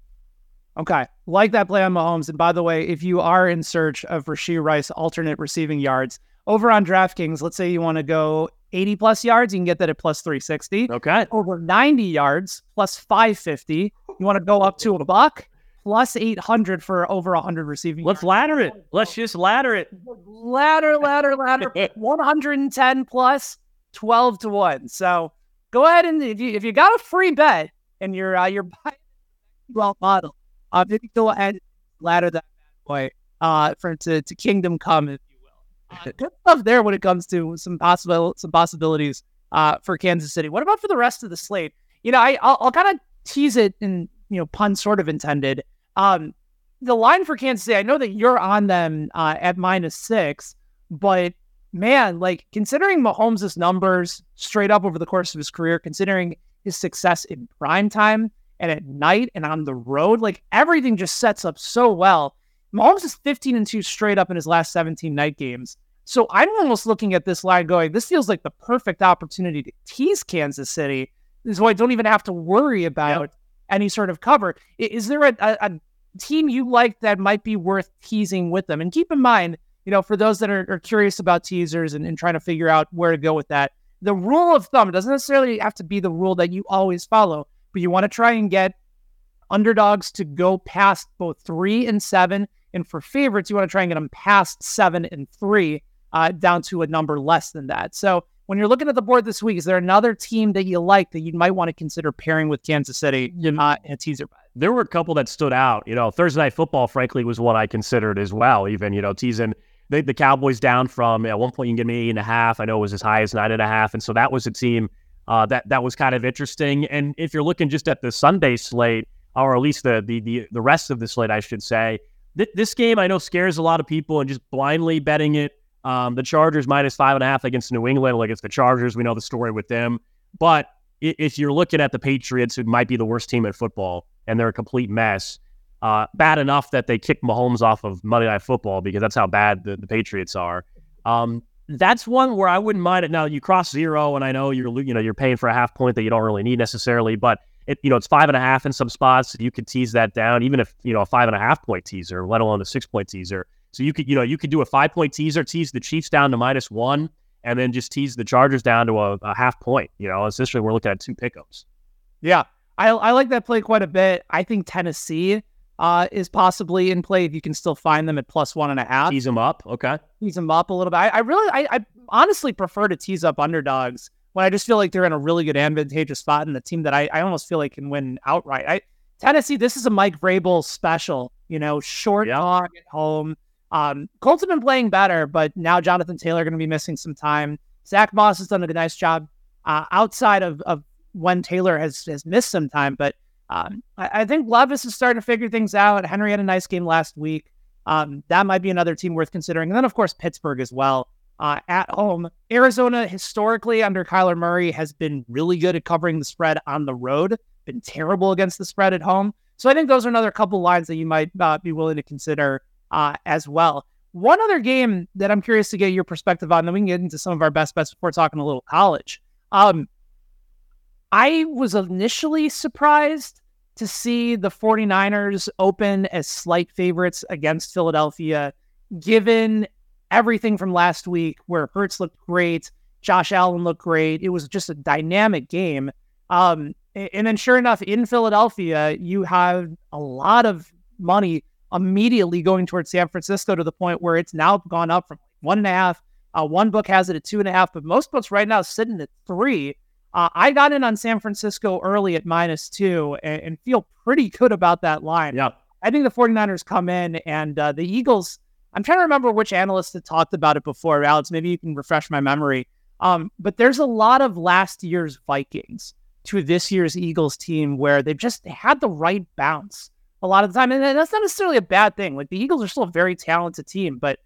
Okay. Like that play on Mahomes. And by the way, if you are in search of Rashee Rice alternate receiving yards over on DraftKings, let's say you want to go 80 plus yards, you can get that at plus 360. Okay. Over 90 yards, plus 550. You want to go up to a buck, plus 800 for over 100 receiving Let's yards. ladder it. Let's just ladder it. Ladder, ladder, ladder. 110 plus 12 to 1. So go ahead and if you if you got a free bet and you're uh, you're buying well model, uh, maybe go ahead and ladder that bad boy uh for to, to kingdom come, if you will. Uh, good stuff there when it comes to some possible some possibilities uh for Kansas City. What about for the rest of the slate? You know, I I'll, I'll kind of tease it and you know pun sort of intended. Um, the line for Kansas City, I know that you're on them uh, at minus six, but man, like considering Mahomes' numbers straight up over the course of his career, considering his success in prime time and at night and on the road, like everything just sets up so well. Mahomes is 15 and 2 straight up in his last 17 night games. So I'm almost looking at this line going, this feels like the perfect opportunity to tease Kansas City. This is why I don't even have to worry about any sort of cover. Is there a, a, a team you like that might be worth teasing with them. And keep in mind, you know, for those that are, are curious about teasers and, and trying to figure out where to go with that, the rule of thumb doesn't necessarily have to be the rule that you always follow, but you want to try and get underdogs to go past both three and seven. And for favorites, you want to try and get them past seven and three uh, down to a number less than that. So when you're looking at the board this week, is there another team that you like that you might want to consider pairing with Kansas City uh, in a teaser? There were a couple that stood out. You know, Thursday Night Football, frankly, was one I considered as well. Even, you know, teasing the, the Cowboys down from at one point you can get me eight and a half. I know it was as high as nine and a half, and so that was a team uh, that that was kind of interesting. And if you're looking just at the Sunday slate, or at least the the the, the rest of the slate, I should say, th- this game I know scares a lot of people, and just blindly betting it. Um, the Chargers minus five and a half against New England, like it's the Chargers. We know the story with them, but if you're looking at the Patriots, who might be the worst team in football, and they're a complete mess. Uh, bad enough that they kicked Mahomes off of Monday Night Football because that's how bad the, the Patriots are. Um, that's one where I wouldn't mind it. Now you cross zero, and I know you're you know you're paying for a half point that you don't really need necessarily, but it you know it's five and a half in some spots. You could tease that down, even if you know a five and a half point teaser, let alone a six point teaser. So you could you know you could do a five point teaser, tease the Chiefs down to minus one, and then just tease the Chargers down to a, a half point. You know, essentially we're looking at two pickups. Yeah, I I like that play quite a bit. I think Tennessee uh, is possibly in play if you can still find them at plus one and a half. Tease them up, okay. Tease them up a little bit. I, I really, I, I, honestly prefer to tease up underdogs when I just feel like they're in a really good advantageous spot in the team that I, I almost feel like can win outright. I Tennessee, this is a Mike Vrabel special. You know, short yeah. dog at home. Um, Colts have been playing better, but now Jonathan Taylor going to be missing some time. Zach Moss has done a nice job uh, outside of, of when Taylor has has missed some time, but um, I, I, think Levis is starting to figure things out. Henry had a nice game last week. Um, that might be another team worth considering. And then, of course, Pittsburgh as well uh, at home. Arizona, historically, under Kyler Murray, has been really good at covering the spread on the road, been terrible against the spread at home. So I think those are another couple lines that you might uh, be willing to consider uh, as well. One other game that I'm curious to get your perspective on, then we can get into some of our best bets before talking a little college. Um, I was initially surprised to see the 49ers open as slight favorites against Philadelphia, given everything from last week where Hurts looked great, Josh Allen looked great. It was just a dynamic game. Um, and then, sure enough, in Philadelphia, you have a lot of money immediately going towards San Francisco to the point where it's now gone up from one and a half. Uh, one book has it at two and a half, but most books right now sitting at three. Uh, I got in on San Francisco early at minus two and, and, feel pretty good about that line. Yeah. I think the 49ers come in and uh, the Eagles. I'm trying to remember which analyst had talked about it before. Alex, maybe you can refresh my memory. Um, but there's a lot of last year's Vikings to this year's Eagles team where they've just had the right bounce a lot of the time. And that's not necessarily a bad thing. Like the Eagles are still a very talented team, but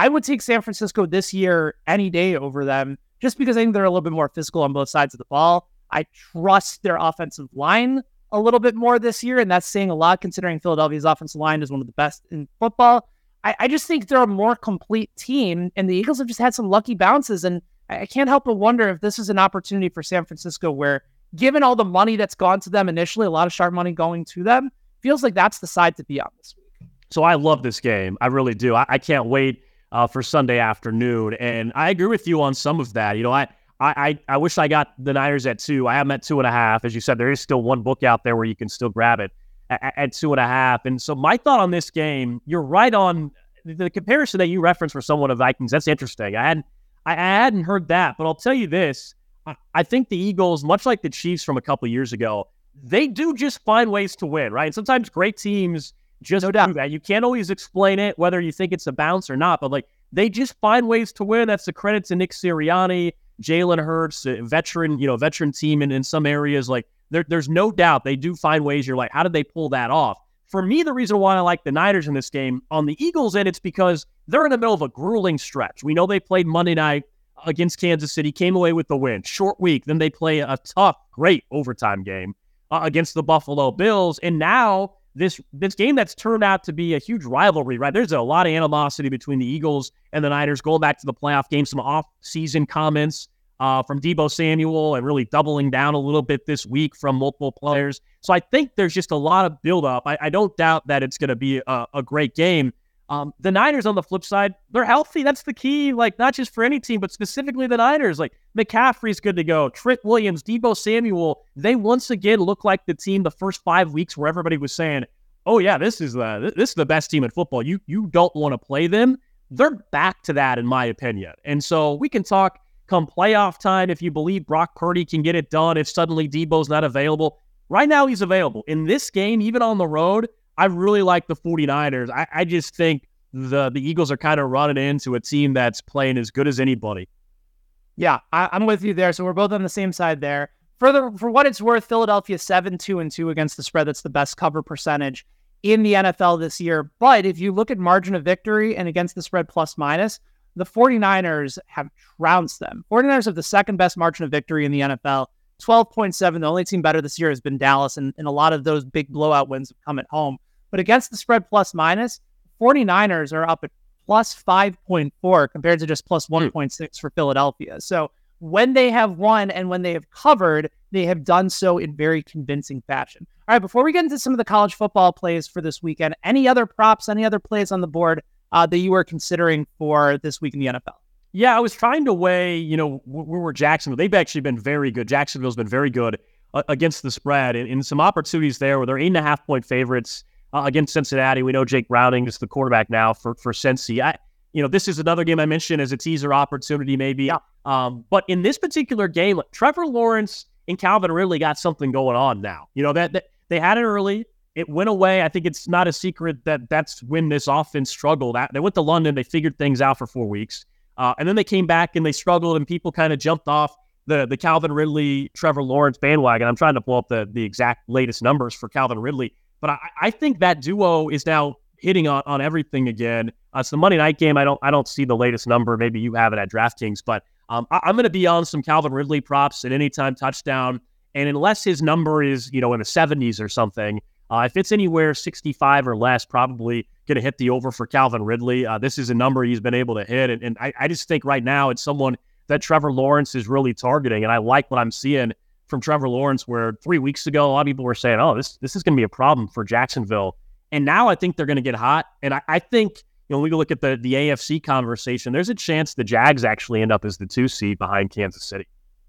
I would take San Francisco this year any day over them just because I think they're a little bit more physical on both sides of the ball. I trust their offensive line a little bit more this year, and that's saying a lot considering Philadelphia's offensive line is one of the best in football. I, I just think they're a more complete team, and the Eagles have just had some lucky bounces, and I, I can't help but wonder if this is an opportunity for San Francisco where, given all the money that's gone to them initially, a lot of sharp money going to them, feels like that's the side to be on this week. So I love this game. I really do. I, I can't wait uh, for Sunday afternoon. And I agree with you on some of that. You know, I, I, I wish I got the Niners at two. I them at two and a half. As you said, there is still one book out there where you can still grab it at, at two and a half. And so my thought on this game, you're right on the comparison that you referenced for someone of Vikings. That's interesting. I hadn't I, hadn't heard that, but I'll tell you this. I think the Eagles, much like the Chiefs from a couple years ago, they do just find ways to win, right? And sometimes great teams just no do that. You can't always explain it, whether you think it's a bounce or not, but like they just find ways to win. That's the credit to Nick Sirianni, Jalen Hurts, veteran, you know, veteran team in, in some areas. Like there, there's no doubt they do find ways. You're like, how did they pull that off? For me, the reason why I like the Niners in this game on the Eagles end, it's because they're in the middle of a grueling stretch. We know they played Monday night against Kansas City, came away with the win. Short week, then they play a tough, great overtime game uh, against the Buffalo Bills, and now this this game that's turned out to be a huge rivalry, right? There's a lot of animosity between the Eagles and the Niners going back to the playoff game, some off-season comments uh, from Deebo Samuel and really doubling down a little bit this week from multiple players. So I think there's just a lot of buildup. I, I don't doubt that it's going to be a, a, great game. Um, the Niners, on the flip side, they're healthy. That's the key. Like not just for any team, but specifically the Niners. Like McCaffrey's good to go. Trent Williams, Deebo Samuel. They once again look like the team the first five weeks where everybody was saying, "Oh yeah, this is the this is the best team in football." You you don't want to play them. They're back to that, in my opinion. And so we can talk come playoff time, if you believe Brock Purdy can get it done, if suddenly Deebo's not available, right now he's available. In this game, even on the road, I really like the 49ers. I, I just think the the Eagles are kind of running into a team that's playing as good as anybody. Yeah, I, am with you there. So we're both on the same side there. Further, for what it's worth, Philadelphia seven two and two against the spread. That's the best cover percentage in the NFL this year. But if you look at margin of victory and against the spread plus minus, the 49ers have trounced them. 49ers have the second best margin of victory in the NFL. 12.7. The only team better this year has been Dallas, and, and a lot of those big blowout wins have come at home. But against the spread plus minus, 49ers are up at plus 5.4 compared to just hmm. 1.6 for Philadelphia. So when they have won and when they have covered, they have done so in very convincing fashion. All right, before we get into some of the college football plays for this weekend, any other props, any other plays on the board uh, that you are considering for this week in the NFL? Yeah, I was trying to weigh, you know, where were Jacksonville? They've actually been very good. Jacksonville's been very good uh, against the spread and, and, some opportunities there where they're eight and a half point favorites uh, against Cincinnati. We know Jake Browning is the quarterback now for, for Cincy. I, you know, this is another game I mentioned as a teaser opportunity, maybe. Yeah. Um, but in this particular game, Trevor Lawrence and Calvin really got something going on now. You know, that, that they had it early. It went away. I think it's not a secret that that's when this offense struggled. They went to London. They figured things out for four weeks. Uh, and then they came back and they struggled, and people kind of jumped off the the Calvin Ridley, Trevor Lawrence bandwagon. I'm trying to pull up the, the exact latest numbers for Calvin Ridley. But I, I think that duo is now hitting on, on everything again. Uh, it's the Monday night game. I don't I don't see the latest number. Maybe you have it at DraftKings, but um, I, am going to be on some Calvin Ridley props at any time touchdown. And unless his number is you know in the 70s or something, uh, if it's anywhere 65 or less, probably going to hit the over for Calvin Ridley. Uh, this is a number he's been able to hit. And, and I, I, just think right now it's someone that Trevor Lawrence is really targeting. And I like what I'm seeing from Trevor Lawrence, where three weeks ago, a lot of people were saying, oh, this, this is going to be a problem for Jacksonville. And now I think they're going to get hot. And I, I think, you know, when we look at the, the AFC conversation, there's a chance the Jags actually end up as the two seed behind Kansas City.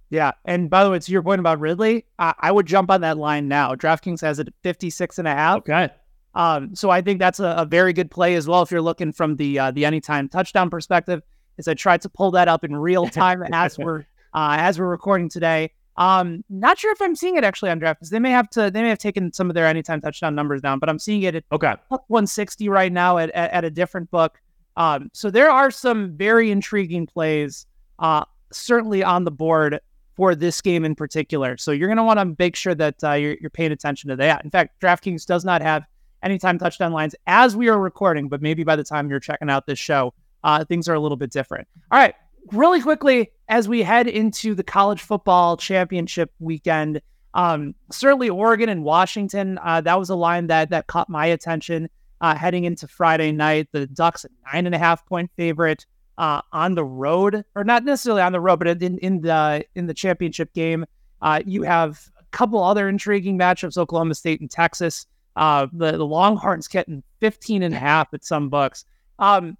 Yeah. And by the way, to your point about Ridley, I, I would jump on that line now. DraftKings has it at 56 and a half. Okay. Um, so I think that's a, a, very good play as well if you're looking from the uh, the anytime touchdown perspective. As I tried to pull that up in real time as we're uh, as we're recording today. Um, not sure if I'm seeing it actually on DraftKings. They may have to they may have taken some of their anytime touchdown numbers down, but I'm seeing it at okay 160 right now at, at, at a different book. Um, so there are some very intriguing plays uh, certainly on the board for this game in particular. So you're going to want to make sure that uh, you're, you're paying attention to that. In fact, DraftKings does not have anytime touchdown lines as we are recording, but maybe by the time you're checking out this show, uh, things are a little bit different. All right, really quickly as we head into the college football championship weekend. Um, certainly Oregon and Washington. Uh, that was a line that that caught my attention uh, heading into Friday night. The Ducks nine and a half point favorite uh, on the road, or not necessarily on the road, but in, in the in the championship game. Uh, you have a couple other intriguing matchups: Oklahoma State and Texas. Uh, the, the Longhorns getting 15 and a half at some books. Um,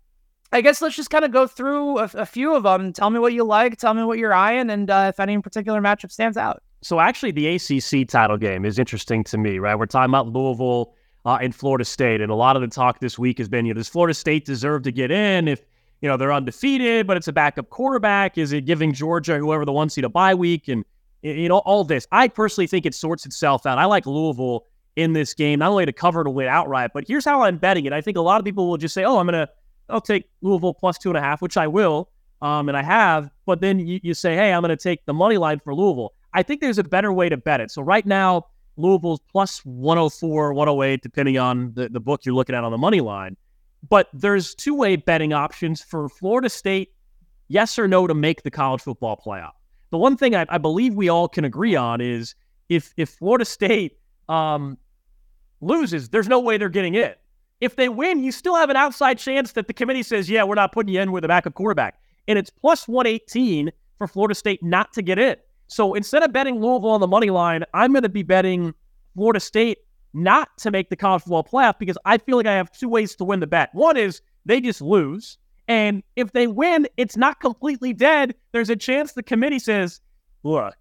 I guess let's just kind of go through a, a, few of them. Tell me what you like. Tell me what you're eyeing, and uh, if any particular matchup stands out. So actually, the ACC title game is interesting to me. Right, we're talking about Louisville uh, and Florida State, and a lot of the talk this week has been, you know, does Florida State deserve to get in? If you know, they're undefeated, but it's a backup quarterback. Is it giving Georgia, whoever the one seed, a bye week? And, you know, all this. I personally think it sorts itself out. I like Louisville in this game, not only to cover to win outright, but here's how I'm betting it. I think a lot of people will just say, oh, I'm going to, I'll take Louisville plus two and a half, which I will. Um, and I have, but then you, you say, hey, I'm going to take the money line for Louisville. I think there's a better way to bet it. So right now, Louisville's plus 104, 108, depending on the, the book you're looking at on the money line. But there's two way betting options for Florida State, yes or no, to make the college football playoff. The one thing I, I believe we all can agree on is if if Florida State um, loses, there's no way they're getting in. If they win, you still have an outside chance that the committee says, yeah, we're not putting you in with a backup quarterback. And it's plus 118 for Florida State not to get in. So instead of betting Louisville on the money line, I'm going to be betting Florida State not to make the college football playoff because I feel like I have two ways to win the bet. One is they just lose. And if they win, it's not completely dead. There's a chance the committee says, look,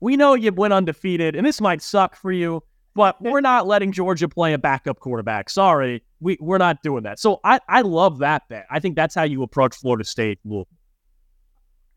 we know you went undefeated, and this might suck for you, but we're not letting Georgia play a backup quarterback. Sorry, we, we're not doing that. So I, I love that bet. I think that's how you approach Florida State.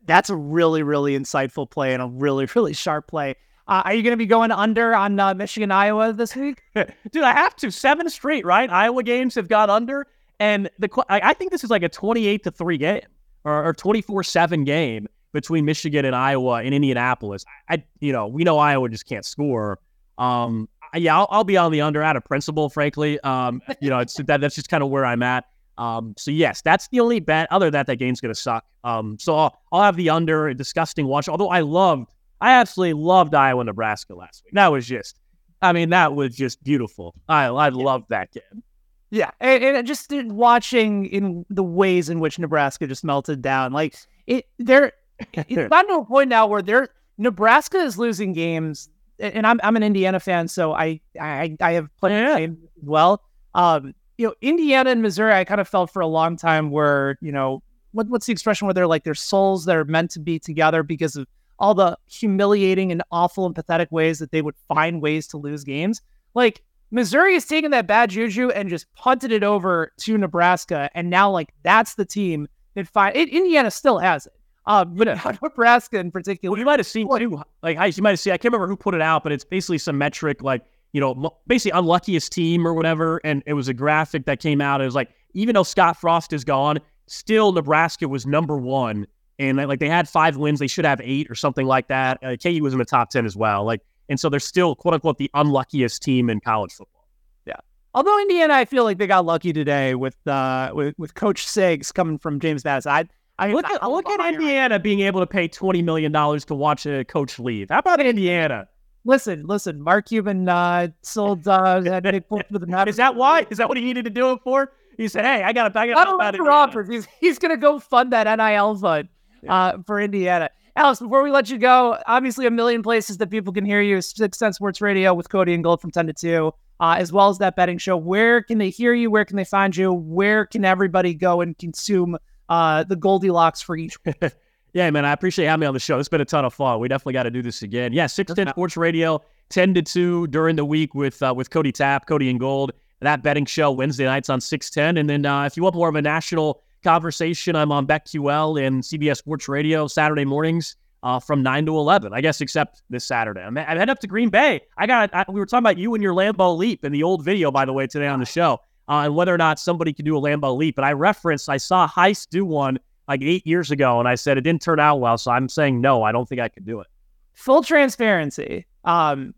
That's a really, really insightful play and a really, really sharp play. Uh, are you going to be going under on uh, Michigan, Iowa this week? Dude, I have to. Seven straight, right? Iowa games have gone under. And the I think this is like a 28 to 3 game or 24 7 game between Michigan and Iowa in Indianapolis. I, you know, we know Iowa just can't score. Um, yeah, I'll, I'll, be on the under out of principle, frankly. Um, you know, it's that that's just kind of where I'm at. Um, so yes, that's the only bet. Other than that, that game's gonna suck. Um, so I'll, I'll have the under. A disgusting watch. Although I loved, I absolutely loved Iowa Nebraska last week. That was just, I mean, that was just beautiful. I I loved that game. Yeah, and, and, just watching in the ways in which Nebraska just melted down, like it, they're it's gotten to a point now where they're Nebraska is losing games, and I'm I'm an Indiana fan, so I I, I have played well. Um, you know, Indiana and Missouri, I kind of felt for a long time where you know what, what's the expression where they're like their souls that are meant to be together because of all the humiliating and awful and pathetic ways that they would find ways to lose games. Like Missouri has taken that bad juju and just punted it over to Nebraska, and now like that's the team that find it. Indiana still has it, uh, but Nebraska in particular. Well, you might have seen too, like you might have seen. I can't remember who put it out, but it's basically some metric like you know, basically unluckiest team or whatever, and it was a graphic that came out. It was like even though Scott Frost is gone, still Nebraska was number one, and like they had five wins, they should have eight or something like that. Uh, KU was in the top ten as well, like and so they're still, quote unquote, the unluckiest team in college football. Yeah. Although Indiana, I feel like they got lucky today with uh, with, with Coach Sigs coming from James Madison. I, I look at, look at Indiana being able to pay twenty million dollars to watch a coach leave. How about Indiana? Listen, listen. Mark Cuban uh, sold uh, that for the Is that why? Is that what he needed to do it for? He said, "Hey, I got to. I got to." Roberts. He's he's going to go fund that NIL fund uh, for Indiana. Alex, before we let you go, obviously a million places that people can hear you. Six Ten Sports Radio with Cody and Gold from 10 to 2, uh, as well as that betting show. Where can they hear you? Where can they find you? Where can everybody go and consume uh, the Goldilocks for each Yeah, man, I appreciate having me on the show. It's been a ton of fun. We definitely got to do this again. Yeah, 610 Sports Radio, 10 to 2 during the week with uh, with Cody Tapp, Cody and Gold. That betting show Wednesday nights on 610. And then uh, if you want more of a national conversation. I'm on BetQL and CBS Sports Radio Saturday mornings uh, from 9 to 11, I guess, except this Saturday. I'm, I'm heading up to Green Bay. I got, I, we were talking about you and your Lambeau leap in the old video, by the way, today on the show, uh, and whether or not somebody can do a Lambeau leap. But I referenced, I saw Heis do one like eight years ago, and I said it didn't turn out well. So I'm saying no, I don't think I could do it. Full transparency. Um,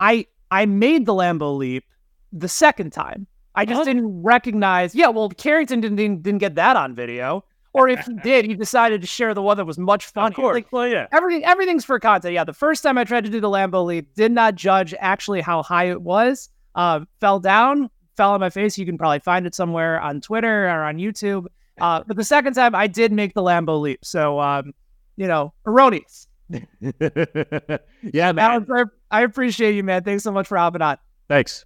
I I made the Lambeau leap the second time. I just didn't recognize. Yeah, well, Carrington didn't, didn't, didn't get that on video, or if he did, he decided to share the one that was much funnier. Of course, like, well, yeah. Everything everything's for content. Yeah, the first time I tried to do the Lambeau leap, did not judge actually how high it was. Uh, fell down, fell on my face. You can probably find it somewhere on Twitter or on YouTube. Uh, but the second time, I did make the Lambeau leap. So, um, you know, erroneous. yeah, man. Alan, I appreciate you, man. Thanks so much for hopping on. Thanks.